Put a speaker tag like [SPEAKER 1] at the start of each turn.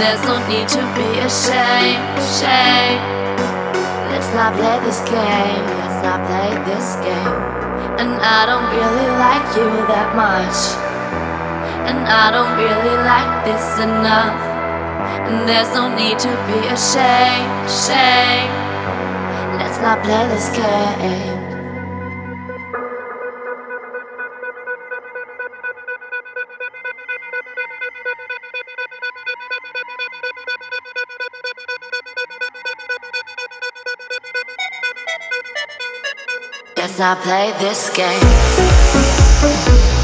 [SPEAKER 1] there's no need to be ashamed. Shame. Let's not play this game, let's not play this game. And I don't really like you that much. And I don't really like this enough. And there's no need to be ashamed. Shame. Let's not play this game. I play this game.